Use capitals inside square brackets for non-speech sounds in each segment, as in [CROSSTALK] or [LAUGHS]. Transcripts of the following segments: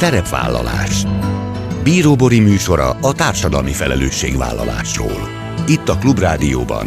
Szerepvállalás Bíróbori műsora a társadalmi felelősségvállalásról. Itt a Klubrádióban.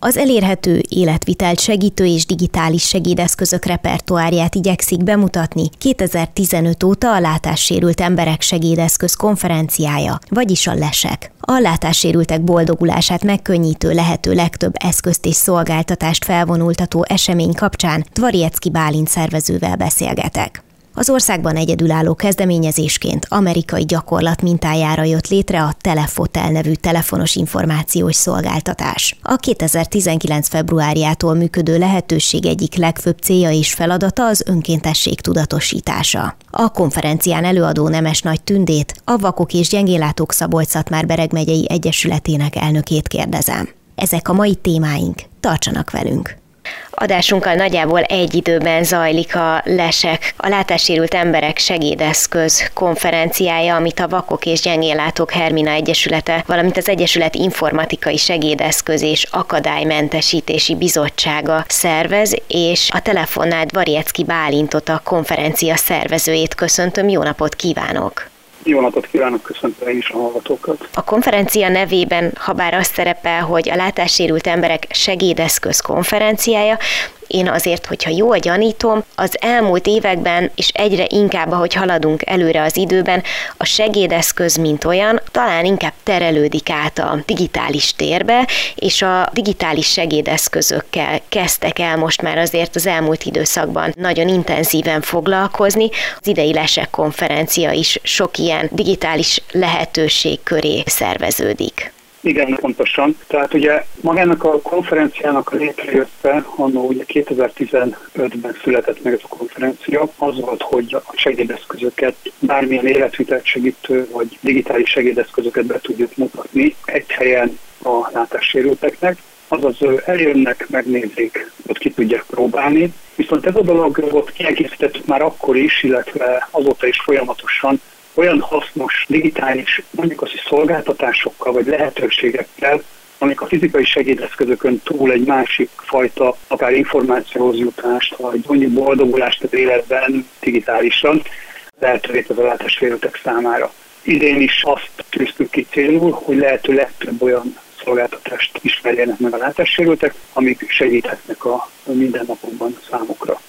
Az elérhető életvitelt segítő és digitális segédeszközök repertoárját igyekszik bemutatni 2015 óta a látássérült emberek segédeszköz konferenciája, vagyis a LESEK. A látássérültek boldogulását megkönnyítő lehető legtöbb eszközt és szolgáltatást felvonultató esemény kapcsán Tvariecki Bálint szervezővel beszélgetek. Az országban egyedülálló kezdeményezésként amerikai gyakorlat mintájára jött létre a Telefotel nevű telefonos információs szolgáltatás. A 2019. februárjától működő lehetőség egyik legfőbb célja és feladata az önkéntesség tudatosítása. A konferencián előadó Nemes Nagy Tündét, a Vakok és Gyengélátók Szabolcs-Szatmár Bereg megyei Egyesületének elnökét kérdezem. Ezek a mai témáink, tartsanak velünk! Adásunkkal nagyjából egy időben zajlik a Lesek, a látássérült emberek segédeszköz konferenciája, amit a Vakok és Gyengéllátók Hermina Egyesülete, valamint az Egyesület Informatikai Segédeszköz és Akadálymentesítési Bizottsága szervez, és a telefonnál Variecki Bálintot a konferencia szervezőjét köszöntöm. Jó napot kívánok! Jó napot kívánok, köszöntöm én is a hallgatókat. A konferencia nevében, ha bár azt szerepel, hogy a látássérült emberek segédeszköz konferenciája, én azért, hogyha jól gyanítom, az elmúlt években, és egyre inkább, ahogy haladunk előre az időben, a segédeszköz, mint olyan, talán inkább terelődik át a digitális térbe, és a digitális segédeszközökkel kezdtek el most már azért az elmúlt időszakban nagyon intenzíven foglalkozni. Az idei Lesek konferencia is sok ilyen digitális lehetőség köré szerveződik. Igen, pontosan. Tehát ugye magának a konferenciának a létrejötte, annó ugye 2015-ben született meg ez a konferencia, az volt, hogy a segédeszközöket, bármilyen életvitelt segítő, vagy digitális segédeszközöket be tudjuk mutatni egy helyen a látássérülteknek, azaz eljönnek, megnézik, ott ki tudják próbálni. Viszont ez a dolog volt kiegészített már akkor is, illetve azóta is folyamatosan olyan hasznos digitális, mondjuk azt, hogy szolgáltatásokkal vagy lehetőségekkel, amik a fizikai segédeszközökön túl egy másik fajta, akár információhoz jutást, vagy mondjuk boldogulást az életben digitálisan lehetővé tesz a látássérültek számára. Idén is azt tűztük ki célul, hogy lehető legtöbb olyan szolgáltatást ismerjenek meg a látássérültek, amik segíthetnek a mindennapokban számukra.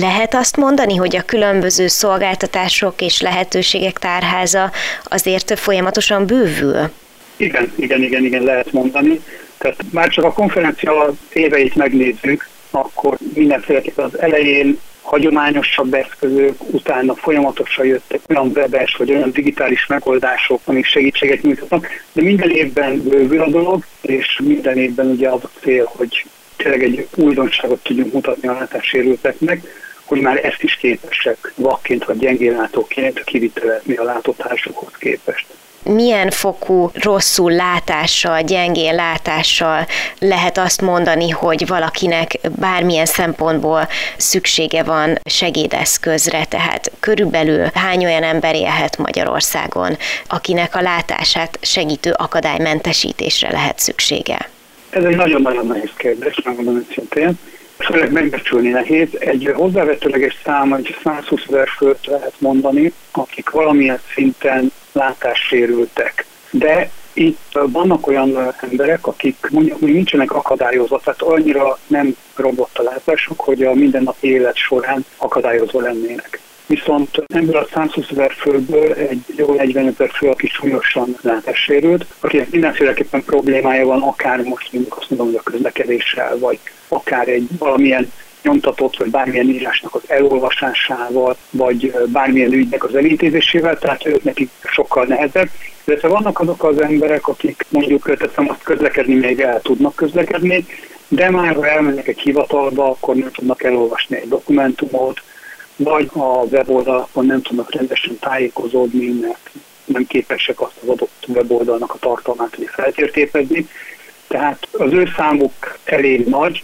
Lehet azt mondani, hogy a különböző szolgáltatások és lehetőségek tárháza azért folyamatosan bővül? Igen, igen, igen, igen, lehet mondani. Tehát már csak a konferencia éveit megnézzük, akkor mindenféleképpen az elején hagyományosabb eszközök, utána folyamatosan jöttek olyan webes vagy olyan digitális megoldások, amik segítséget nyújtottak, de minden évben bővül a dolog, és minden évben ugye az a cél, hogy tényleg egy újdonságot tudjunk mutatni a látássérülteknek, hogy már ezt is képesek vakként vagy gyengénlátóként kivitelezni a látótársukhoz képest. Milyen fokú rosszul látással, gyengén látással lehet azt mondani, hogy valakinek bármilyen szempontból szüksége van segédeszközre, tehát körülbelül hány olyan ember élhet Magyarországon, akinek a látását segítő akadálymentesítésre lehet szüksége? Ez egy nagyon-nagyon nehéz kérdés, megmondom őszintén főleg megbecsülni nehéz. Egy hozzávetőleges szám, egy 120 ezer főt lehet mondani, akik valamilyen szinten látássérültek. De itt vannak olyan emberek, akik mondjuk még nincsenek akadályozva, tehát annyira nem robott a látásuk, hogy a mindennapi élet során akadályozva lennének viszont ebből a 120 ezer főből egy jó 40 ezer fő, aki súlyosan látássérült, akinek mindenféleképpen problémája van, akár most mondjuk azt mondom, hogy a közlekedéssel, vagy akár egy valamilyen nyomtatott, vagy bármilyen írásnak az elolvasásával, vagy bármilyen ügynek az elintézésével, tehát ők nekik sokkal nehezebb. Illetve vannak azok az emberek, akik mondjuk teszem azt közlekedni, még el tudnak közlekedni, de már ha elmennek egy hivatalba, akkor nem tudnak elolvasni egy dokumentumot, vagy a weboldalakon nem tudnak rendesen tájékozódni, mert nem képesek azt az adott weboldalnak a tartalmát feltérképezni. Tehát az ő számuk elég nagy,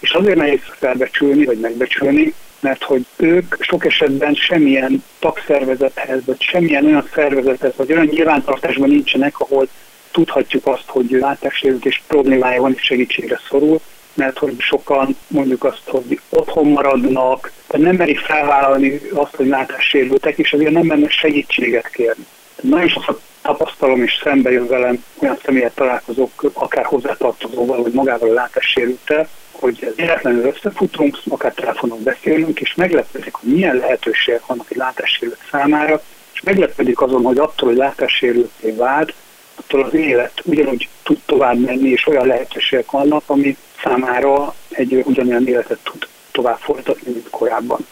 és azért nehéz felbecsülni, vagy megbecsülni, mert hogy ők sok esetben semmilyen tagszervezethez, vagy semmilyen olyan szervezethez, vagy olyan nyilvántartásban nincsenek, ahol tudhatjuk azt, hogy látássérülés problémája van és segítségre szorul, mert hogy sokan mondjuk azt, hogy otthon maradnak, de nem merik felvállalni azt, hogy látássérültek, és azért nem mennek segítséget kérni. Nagyon sokszor tapasztalom és szembe jön velem olyan személyet találkozók, akár hozzátartozóval, vagy magával a látássérültel, hogy véletlenül összefutunk, akár telefonon beszélünk, és meglepődik, hogy milyen lehetőségek vannak egy látássérült számára, és meglepődik azon, hogy attól, hogy látássérülté vált, attól az élet ugyanúgy tud tovább menni, és olyan lehetőségek vannak, ami számára egy ugyanolyan életet tud tovább folytatni, mint korábban.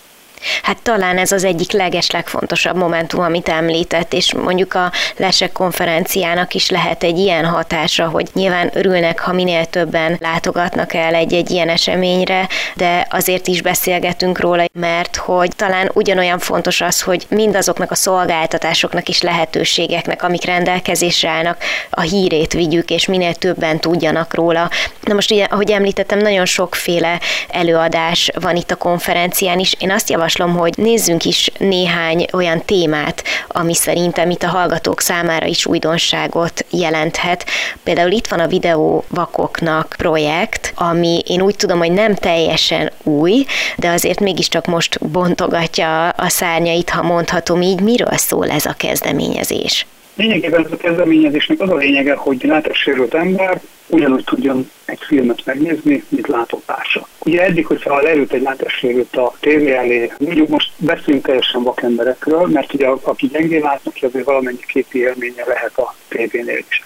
Hát talán ez az egyik leges, legfontosabb momentum, amit említett, és mondjuk a Lesek konferenciának is lehet egy ilyen hatása, hogy nyilván örülnek, ha minél többen látogatnak el egy-egy ilyen eseményre, de azért is beszélgetünk róla, mert hogy talán ugyanolyan fontos az, hogy mindazoknak a szolgáltatásoknak és lehetőségeknek, amik rendelkezésre állnak, a hírét vigyük, és minél többen tudjanak róla. Na most ugye, ahogy említettem, nagyon sokféle előadás van itt a konferencián is. Én azt javaslom, javaslom, hogy nézzünk is néhány olyan témát, ami szerintem itt a hallgatók számára is újdonságot jelenthet. Például itt van a Videó Vakoknak projekt, ami én úgy tudom, hogy nem teljesen új, de azért mégiscsak most bontogatja a szárnyait, ha mondhatom így. Miről szól ez a kezdeményezés? Lényegében ez a kezdeményezésnek az a lényege, hogy látássérült ember ugyanúgy tudjon egy filmet megnézni, mint látótársa. Ugye eddig, hogyha leült egy látássérült a tévé elé, mondjuk most beszélünk teljesen vakemberekről, mert ugye aki gyengén látnak, azért valamennyi képi élménye lehet a tévénél is.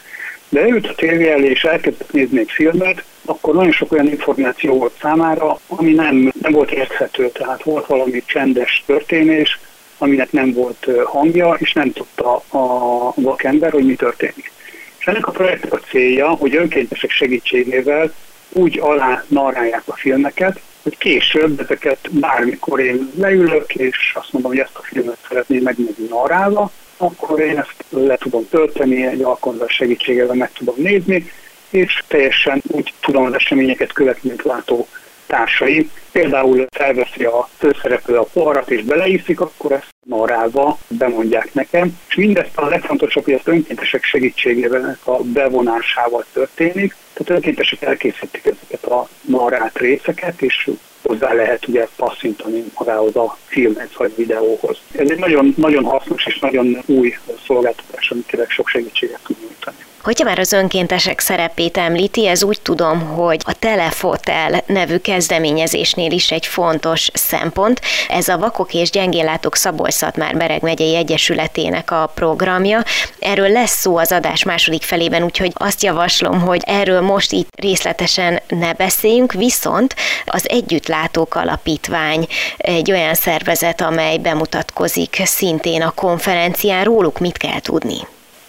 De leült a tévé elé és elkezdett nézni egy filmet, akkor nagyon sok olyan információ volt számára, ami nem, nem volt érthető, tehát volt valami csendes történés, aminek nem volt hangja, és nem tudta a vakember, hogy mi történik. És ennek a projektnek a célja, hogy önkéntesek segítségével úgy alá narrálják a filmeket, hogy később ezeket bármikor én leülök, és azt mondom, hogy ezt a filmet szeretném megnézni narrálva, akkor én ezt le tudom tölteni, egy alkalmazás segítségével meg tudom nézni, és teljesen úgy tudom az eseményeket követni, mint látó társai. Például felveszi a főszereplő a poharat és beleiszik, akkor ezt narrálva bemondják nekem. És mindezt a legfontosabb, hogy ezt önkéntesek segítségével a bevonásával történik. Tehát önkéntesek elkészítik ezeket a narrált részeket, és hozzá lehet ugye passzintani magához a filmhez vagy videóhoz. Ez egy nagyon, nagyon hasznos és nagyon új szolgáltatás, amit tényleg sok segítséget tud nyújtani. Hogyha már az önkéntesek szerepét említi, ez úgy tudom, hogy a Telefotel nevű kezdeményezésnél is egy fontos szempont. Ez a Vakok és Gyengéllátók szabolcs már Bereg megyei Egyesületének a programja. Erről lesz szó az adás második felében, úgyhogy azt javaslom, hogy erről most itt részletesen ne beszéljünk, viszont az Együttlátók Alapítvány egy olyan szervezet, amely bemutatkozik szintén a konferencián. Róluk mit kell tudni?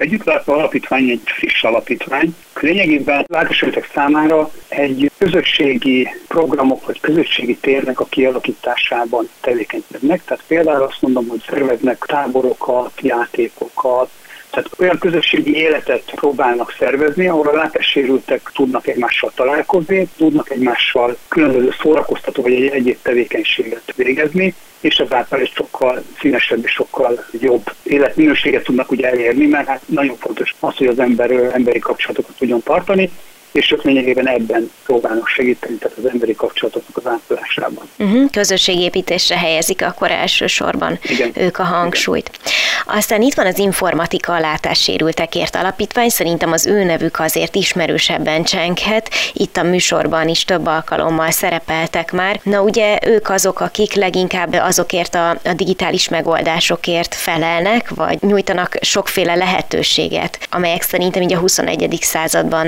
Együttlátó alapítvány egy friss alapítvány. Lényegében látássérültek számára egy közösségi programok vagy közösségi térnek a kialakításában tevékenykednek. Tehát például azt mondom, hogy szerveznek táborokat, játékokat, tehát olyan közösségi életet próbálnak szervezni, ahol a látássérültek tudnak egymással találkozni, tudnak egymással különböző szórakoztató vagy egy egyéb tevékenységet végezni, és ezáltal egy sokkal színesebb és sokkal jobb életminőséget tudnak ugye elérni, mert hát nagyon fontos az, hogy az ember emberi kapcsolatokat tudjon tartani, és ők lényegében ebben próbálnak segíteni, tehát az emberi kapcsolatoknak az ápolásában. Uh-huh, közösségépítésre helyezik akkor elsősorban Igen. ők a hangsúlyt. Igen. Aztán itt van az informatika látássérültekért alapítvány, szerintem az ő nevük azért ismerősebben csenghet, itt a műsorban is több alkalommal szerepeltek már. Na ugye ők azok, akik leginkább azokért a, a digitális megoldásokért felelnek, vagy nyújtanak sokféle lehetőséget, amelyek szerintem így a 21. században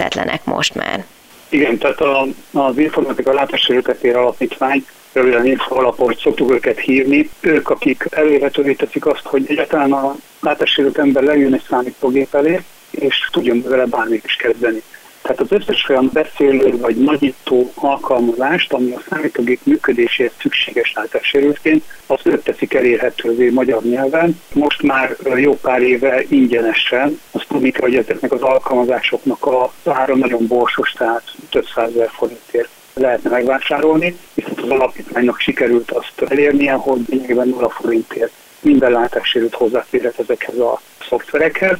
megkerülhetetlenek most már. Igen, tehát a, az informatika látássérültekért alapítvány röviden info alapon, hogy szoktuk őket hívni, ők, akik elérhetővé teszik azt, hogy egyáltalán a látássérült ember leüljön egy számítógép elé, és tudjon vele bármit is kezdeni. Tehát az összes olyan beszélő vagy nagyító alkalmazást, ami a számítógép működéséhez szükséges látássérültként, azt ők teszik elérhetővé magyar nyelven. Most már jó pár éve ingyenesen, azt tudni kell, hogy ezeknek az alkalmazásoknak a ára nagyon borsos, tehát több százezer forintért lehetne megvásárolni, viszont az alapítványnak sikerült azt elérnie, hogy lényegében 0 forintért minden látássérült hozzáférhet ezekhez a szoftverekhez,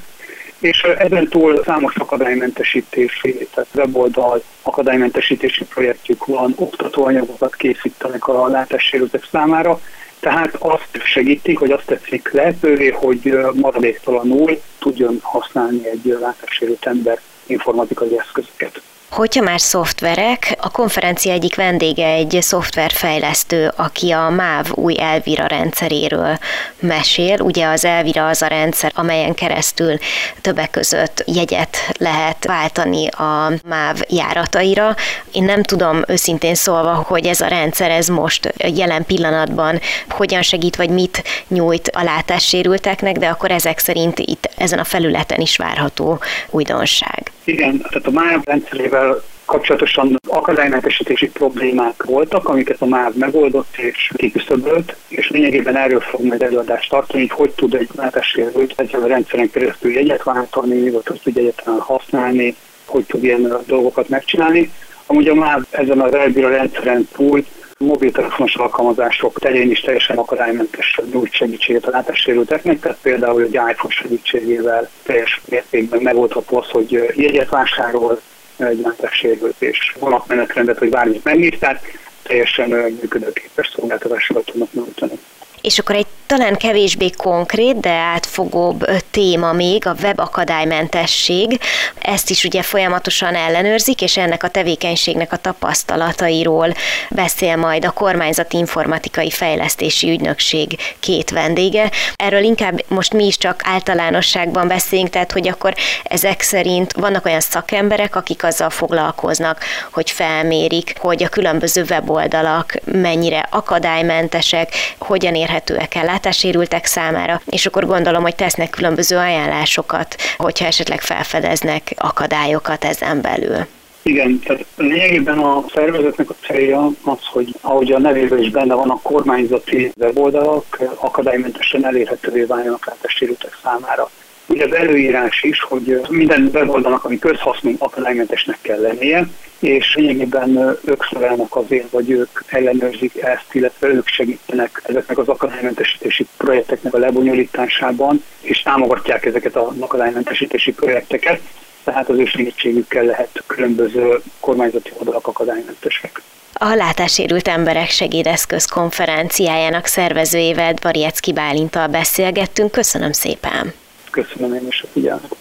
és ezen túl számos akadálymentesítési, tehát weboldal akadálymentesítési projektjük van, oktatóanyagokat készítenek a látássérültek számára, tehát azt segítik, hogy azt tetszik lehetővé, hogy maradéktalanul tudjon használni egy látássérült ember informatikai eszközöket. Hogyha már szoftverek, a konferencia egyik vendége egy szoftverfejlesztő, aki a MÁV új Elvira rendszeréről mesél. Ugye az Elvira az a rendszer, amelyen keresztül többek között jegyet lehet váltani a MÁV járataira. Én nem tudom őszintén szólva, hogy ez a rendszer ez most jelen pillanatban hogyan segít, vagy mit nyújt a látássérülteknek, de akkor ezek szerint itt ezen a felületen is várható újdonság. Igen, tehát a MÁV rendszerével kapcsolatosan akadálymentesítési problémák voltak, amiket a MÁV megoldott és kiküszöbölt, és lényegében erről fog majd előadást tartani, hogy hogy tud egy látássérült ezzel a rendszeren keresztül jegyet váltani, vagy hogy tud egyetlen használni, hogy tud ilyen dolgokat megcsinálni. Amúgy a MÁV ezen a Elbira rendszeren túl mobiltelefonos alkalmazások terén is teljesen akadálymentes nyújt segítséget a látássérülteknek, tehát például egy iPhone segítségével teljes mértékben megoldható az, hogy jegyet vásárol egy látássérült és vonatmenetrendet, hogy bármit tehát teljesen működőképes szolgáltatásokat tudnak nyújtani. És akkor egy talán kevésbé konkrét, de átfogóbb téma még a webakadálymentesség. Ezt is ugye folyamatosan ellenőrzik, és ennek a tevékenységnek a tapasztalatairól beszél majd a Kormányzati Informatikai Fejlesztési Ügynökség két vendége. Erről inkább most mi is csak általánosságban beszélünk, tehát hogy akkor ezek szerint vannak olyan szakemberek, akik azzal foglalkoznak, hogy felmérik, hogy a különböző weboldalak mennyire akadálymentesek, hogyan érhetőek el látássérültek számára, és akkor gondolom, hogy tesznek különböző ajánlásokat, hogyha esetleg felfedeznek akadályokat ezen belül. Igen, tehát lényegében a szervezetnek a célja az, hogy ahogy a nevében is benne van, a kormányzati weboldalak akadálymentesen elérhetővé váljanak látássérültek számára. Ugye az előírás is, hogy minden weboldalnak, ami közhasznú akadálymentesnek kell lennie, és lényegében ők szerelnek azért, vagy ők ellenőrzik ezt, illetve ők segítenek ezeknek az akadálymentesítési projekteknek a lebonyolításában, és támogatják ezeket az akadálymentesítési projekteket, tehát az ő segítségükkel lehet különböző kormányzati oldalak akadálymentesek. A Látássérült Emberek Segédeszköz konferenciájának szervezőjével Variecki Bálintal beszélgettünk. Köszönöm szépen! Köszönöm én is a figyelmet!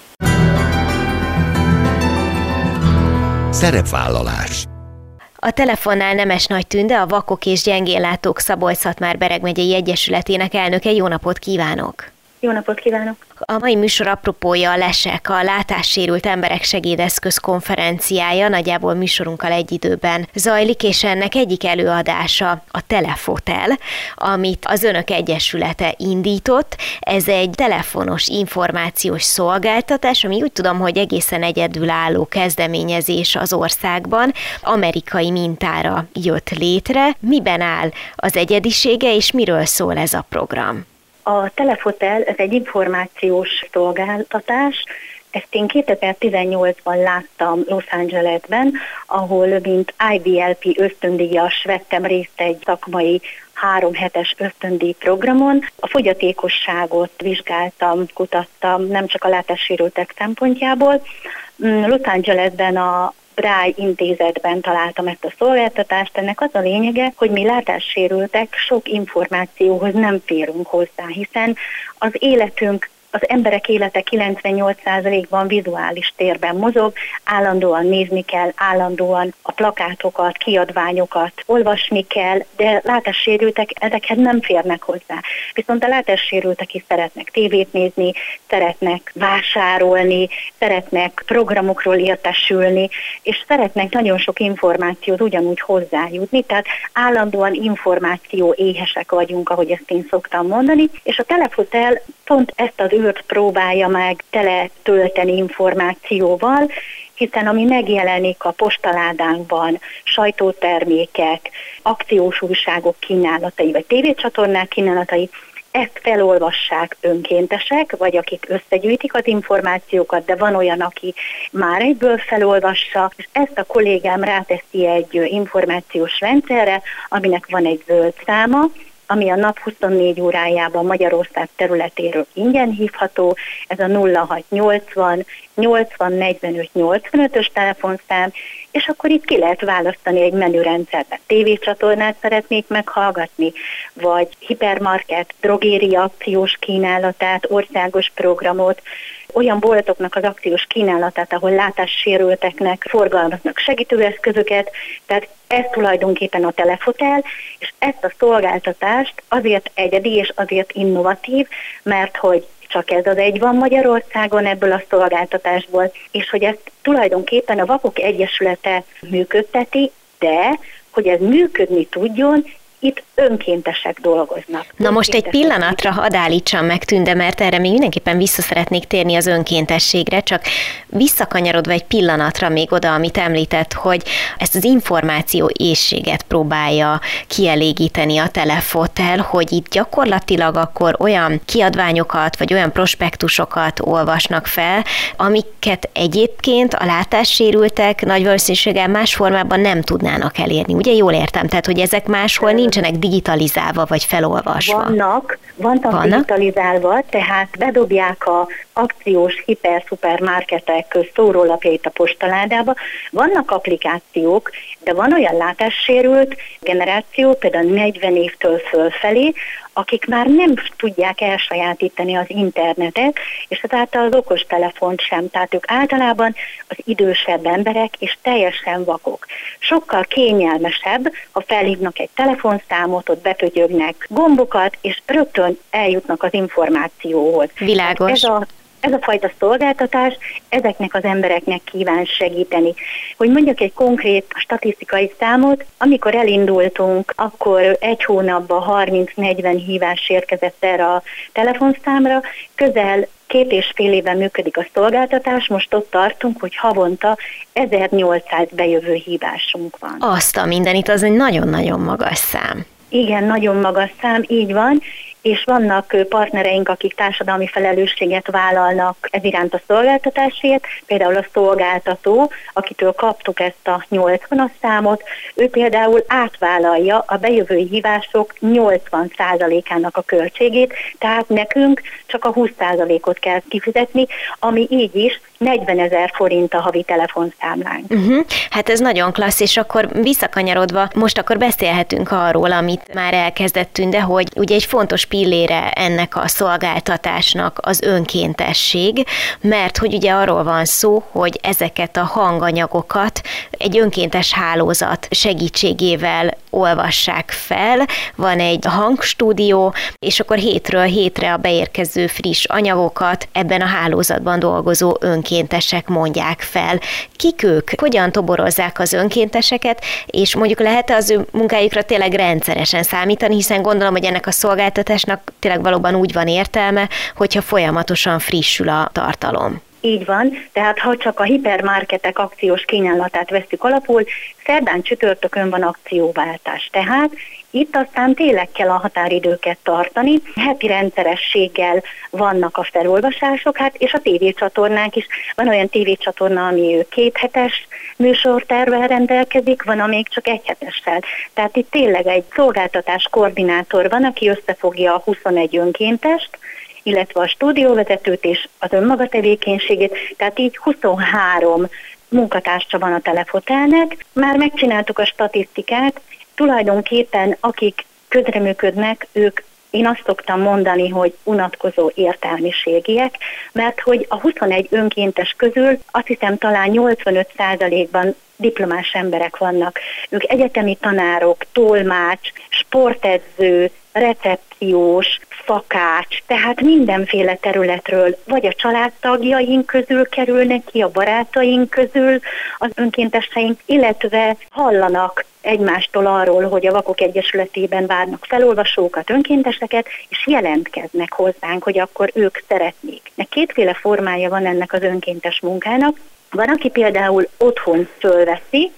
Szerepvállalás a telefonnál Nemes Nagy Tünde, a Vakok és Gyengéllátók Szabolcs-Szatmár Bereg megyei Egyesületének elnöke. Jó napot kívánok! Jó napot kívánok! A mai műsor apropója a Lesek, a látássérült emberek segédeszköz konferenciája, nagyjából műsorunkkal egy időben zajlik, és ennek egyik előadása a Telefotel, amit az Önök Egyesülete indított. Ez egy telefonos információs szolgáltatás, ami úgy tudom, hogy egészen egyedülálló kezdeményezés az országban, amerikai mintára jött létre. Miben áll az egyedisége, és miről szól ez a program? A Telefotel, ez egy információs szolgáltatás, ezt én 2018-ban láttam Los Angelesben, ahol mint IBLP ösztöndíjas vettem részt egy szakmai három hetes ösztöndíj programon. A fogyatékosságot vizsgáltam, kutattam, nem csak a látássérültek szempontjából. Mm, Los Angelesben a Braille intézetben találtam ezt a szolgáltatást. Ennek az a lényege, hogy mi látássérültek sok információhoz nem férünk hozzá, hiszen az életünk az emberek élete 98%-ban vizuális térben mozog, állandóan nézni kell, állandóan a plakátokat, kiadványokat olvasni kell, de látássérültek ezekhez nem férnek hozzá. Viszont a látássérültek is szeretnek tévét nézni, szeretnek vásárolni, szeretnek programokról értesülni, és szeretnek nagyon sok információt ugyanúgy hozzájutni, tehát állandóan információ éhesek vagyunk, ahogy ezt én szoktam mondani, és a Telefotel pont ezt az őt próbálja meg tele tölteni információval, hiszen ami megjelenik a postaládánkban, sajtótermékek, akciós újságok kínálatai, vagy tévécsatornák kínálatai, ezt felolvassák önkéntesek, vagy akik összegyűjtik az információkat, de van olyan, aki már egyből felolvassa, és ezt a kollégám ráteszi egy információs rendszerre, aminek van egy zöld száma, ami a nap 24 órájában Magyarország területéről ingyen hívható, ez a 0680 80 45 85-ös telefonszám, és akkor itt ki lehet választani egy menürendszerben. Tévécsatornát szeretnék meghallgatni, vagy hipermarket, drogéria akciós kínálatát, országos programot, olyan boltoknak az akciós kínálatát, ahol látássérülteknek forgalmaznak segítőeszközöket, tehát ez tulajdonképpen a telefotel, és ezt a szolgáltatást azért egyedi és azért innovatív, mert hogy csak ez az egy van Magyarországon ebből a szolgáltatásból, és hogy ezt tulajdonképpen a Vakok Egyesülete működteti, de hogy ez működni tudjon, itt önkéntesek dolgoznak. Na most egy pillanatra hadd állítsam meg Tünde, mert erre még mindenképpen vissza szeretnék térni az önkéntességre, csak visszakanyarodva egy pillanatra még oda, amit említett, hogy ezt az információ éjséget próbálja kielégíteni a telefotel, hogy itt gyakorlatilag akkor olyan kiadványokat, vagy olyan prospektusokat olvasnak fel, amiket egyébként a látássérültek nagy valószínűséggel más formában nem tudnának elérni. Ugye jól értem? Tehát, hogy ezek máshol nincsenek digitalizálva vagy felolvasva. Vannak, vannak, vannak? digitalizálva, tehát bedobják a akciós hiper-szupermarketek szórólapjait a postaládába. Vannak applikációk, de van olyan látássérült generáció, például 40 évtől fölfelé, akik már nem tudják elsajátítani az internetet, és ezáltal az okostelefont sem. Tehát ők általában az idősebb emberek, és teljesen vakok. Sokkal kényelmesebb, ha felhívnak egy telefonszámot, ott bepötyögnek gombokat, és rögtön eljutnak az információhoz. Világos. Ez a ez a fajta szolgáltatás ezeknek az embereknek kíván segíteni. Hogy mondjak egy konkrét statisztikai számot, amikor elindultunk, akkor egy hónapban 30-40 hívás érkezett erre a telefonszámra, közel két és fél éven működik a szolgáltatás, most ott tartunk, hogy havonta 1800 bejövő hívásunk van. Azt a mindenit, az egy nagyon-nagyon magas szám. Igen, nagyon magas szám, így van, és vannak partnereink, akik társadalmi felelősséget vállalnak ez iránt a szolgáltatásért, például a szolgáltató, akitől kaptuk ezt a 80-as számot, ő például átvállalja a bejövő hívások 80%-ának a költségét, tehát nekünk csak a 20%-ot kell kifizetni, ami így is 40 ezer forint a havi telefonszámlánk. Uh-huh. Hát ez nagyon klassz, és akkor visszakanyarodva, most akkor beszélhetünk arról, amit már elkezdettünk, de hogy ugye egy fontos pillére ennek a szolgáltatásnak az önkéntesség, mert hogy ugye arról van szó, hogy ezeket a hanganyagokat egy önkéntes hálózat segítségével olvassák fel, van egy hangstúdió, és akkor hétről hétre a beérkező friss anyagokat ebben a hálózatban dolgozó önkéntesek mondják fel. Kik ők? Hogyan toborozzák az önkénteseket, és mondjuk lehet az ő munkájukra tényleg rendszeresen számítani, hiszen gondolom, hogy ennek a szolgáltatásnak tényleg valóban úgy van értelme, hogyha folyamatosan frissül a tartalom. Így van, tehát ha csak a hipermarketek akciós kínállatát veszük alapul, szerdán csütörtökön van akcióváltás. Tehát itt aztán tényleg kell a határidőket tartani, heti rendszerességgel vannak a felolvasások, hát és a tévécsatornák is. Van olyan tévécsatorna, ami két hetes műsortervel rendelkezik, van, amíg csak egy hetessel. Tehát itt tényleg egy szolgáltatás koordinátor van, aki összefogja a 21 önkéntest, illetve a stúdióvezetőt és az önmaga tevékenységét, tehát így 23 munkatársa van a telefotelnek. Már megcsináltuk a statisztikát, tulajdonképpen akik közreműködnek, ők én azt szoktam mondani, hogy unatkozó értelmiségiek, mert hogy a 21 önkéntes közül azt hiszem talán 85%-ban diplomás emberek vannak. Ők egyetemi tanárok, tolmács, sportedző, recepciós, szakács, tehát mindenféle területről, vagy a családtagjaink közül kerülnek ki, a barátaink közül az önkénteseink, illetve hallanak egymástól arról, hogy a Vakok Egyesületében várnak felolvasókat, önkénteseket, és jelentkeznek hozzánk, hogy akkor ők szeretnék. Kétféle formája van ennek az önkéntes munkának. Van, aki például otthon fölveszi,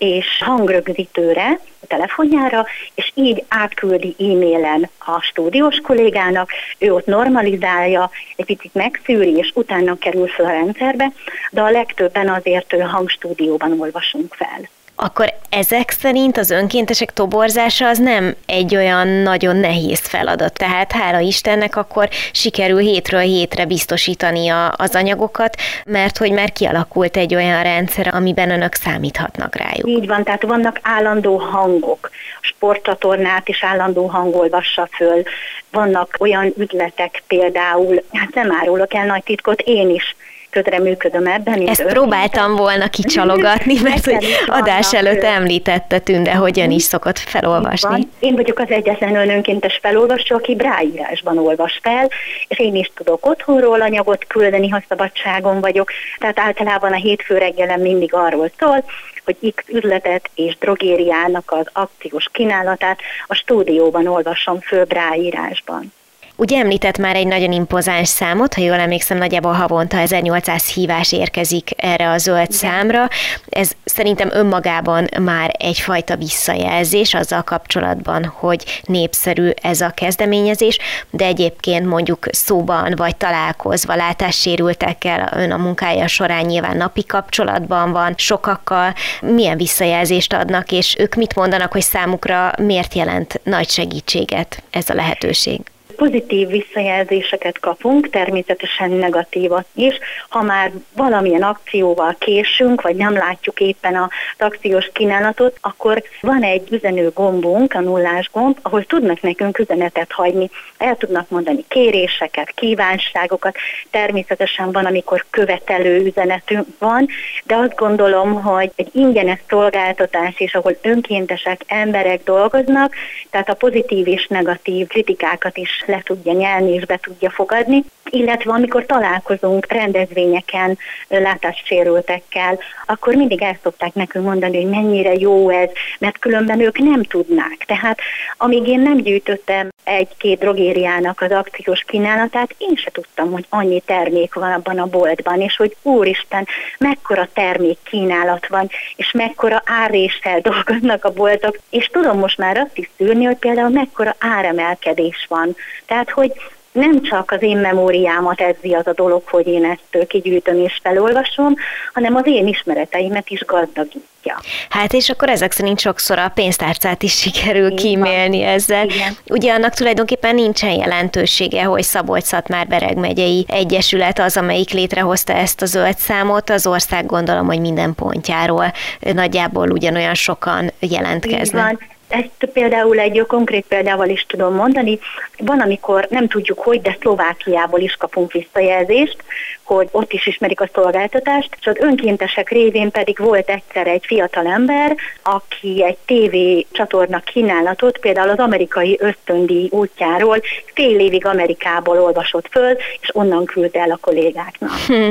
és hangrögzítőre, a telefonjára, és így átküldi e-mailen a stúdiós kollégának, ő ott normalizálja, egy picit megszűri, és utána kerül fel a rendszerbe, de a legtöbben azért hangstúdióban olvasunk fel akkor ezek szerint az önkéntesek toborzása az nem egy olyan nagyon nehéz feladat. Tehát hála Istennek akkor sikerül hétről hétre biztosítani az anyagokat, mert hogy már kialakult egy olyan rendszer, amiben önök számíthatnak rájuk. Így van, tehát vannak állandó hangok. A sportcsatornát is állandó hang olvassa föl. Vannak olyan ütletek például, hát nem árulok el nagy titkot, én is közreműködöm ebben. Ezt próbáltam volna kicsalogatni, [LAUGHS] mert hogy adás előtt említette Tünde, hogy ön is szokott felolvasni. Én vagyok az egyetlen önönkéntes felolvasó, aki bráírásban olvas fel, és én is tudok otthonról anyagot küldeni, ha szabadságon vagyok. Tehát általában a hétfő reggelen mindig arról szól, hogy X üzletet és drogériának az akciós kínálatát a stúdióban olvasom föl bráírásban. Ugye említett már egy nagyon impozáns számot, ha jól emlékszem, nagyjából havonta 1800 hívás érkezik erre a zöld számra. Ez szerintem önmagában már egyfajta visszajelzés azzal kapcsolatban, hogy népszerű ez a kezdeményezés, de egyébként mondjuk szóban vagy találkozva látássérültekkel ön a munkája során nyilván napi kapcsolatban van sokakkal, milyen visszajelzést adnak, és ők mit mondanak, hogy számukra miért jelent nagy segítséget ez a lehetőség? Pozitív visszajelzéseket kapunk, természetesen negatívat is. Ha már valamilyen akcióval késünk, vagy nem látjuk éppen a akciós kínálatot, akkor van egy üzenő gombunk, a nullás gomb, ahol tudnak nekünk üzenetet hagyni. El tudnak mondani kéréseket, kívánságokat. Természetesen van, amikor követelő üzenetünk van, de azt gondolom, hogy egy ingyenes szolgáltatás, és ahol önkéntesek, emberek dolgoznak, tehát a pozitív és negatív kritikákat is le tudja nyelni és be tudja fogadni, illetve amikor találkozunk rendezvényeken látássérültekkel, akkor mindig el szokták nekünk mondani, hogy mennyire jó ez, mert különben ők nem tudnák. Tehát amíg én nem gyűjtöttem egy-két drogériának az akciós kínálatát, én se tudtam, hogy annyi termék van abban a boltban, és hogy úristen, mekkora termék kínálat van, és mekkora áréssel [LAUGHS] dolgoznak a boltok, és tudom most már azt is szűrni, hogy például mekkora áremelkedés van. Tehát, hogy nem csak az én memóriámat edzi az a dolog, hogy én ezt kigyűjtöm és felolvasom, hanem az én ismereteimet is gazdagítja. Hát és akkor ezek szerint sokszor a pénztárcát is sikerül kímélni ezzel. Igen. Ugye annak tulajdonképpen nincsen jelentősége, hogy Szabolcs-Szatmár-Bereg megyei egyesület az, amelyik létrehozta ezt a zöld számot, az ország gondolom, hogy minden pontjáról nagyjából ugyanolyan sokan jelentkeznek. Ezt például egy konkrét példával is tudom mondani. Van, amikor nem tudjuk, hogy, de Szlovákiából is kapunk visszajelzést, hogy ott is ismerik a szolgáltatást, és az önkéntesek révén pedig volt egyszer egy fiatal ember, aki egy TV csatorna kínálatot, például az amerikai ösztöndi útjáról fél évig Amerikából olvasott föl, és onnan küldte el a kollégáknak. Hm.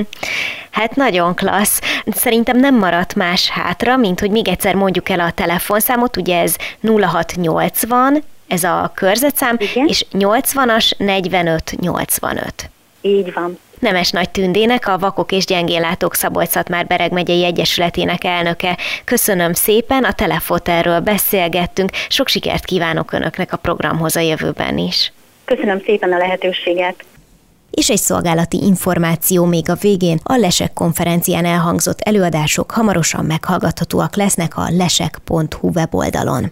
Hát nagyon klassz. Szerintem nem maradt más hátra, mint hogy még egyszer mondjuk el a telefonszámot, ugye ez 0680, ez a körzetszám, Igen? és 80-as 4585. Így van. Nemes Nagy Tündének, a Vakok és Gyengéllátók szabolcs Bereg megyei egyesületének elnöke. Köszönöm szépen, a telefoterről beszélgettünk, sok sikert kívánok Önöknek a programhoz a jövőben is. Köszönöm szépen a lehetőséget. És egy szolgálati információ még a végén, a Lesek konferencián elhangzott előadások hamarosan meghallgathatóak lesznek a lesek.hu weboldalon.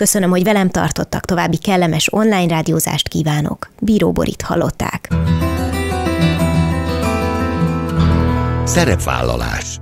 Köszönöm, hogy velem tartottak, további kellemes online rádiózást kívánok. Bíró Borit hallották. Szerepvállalás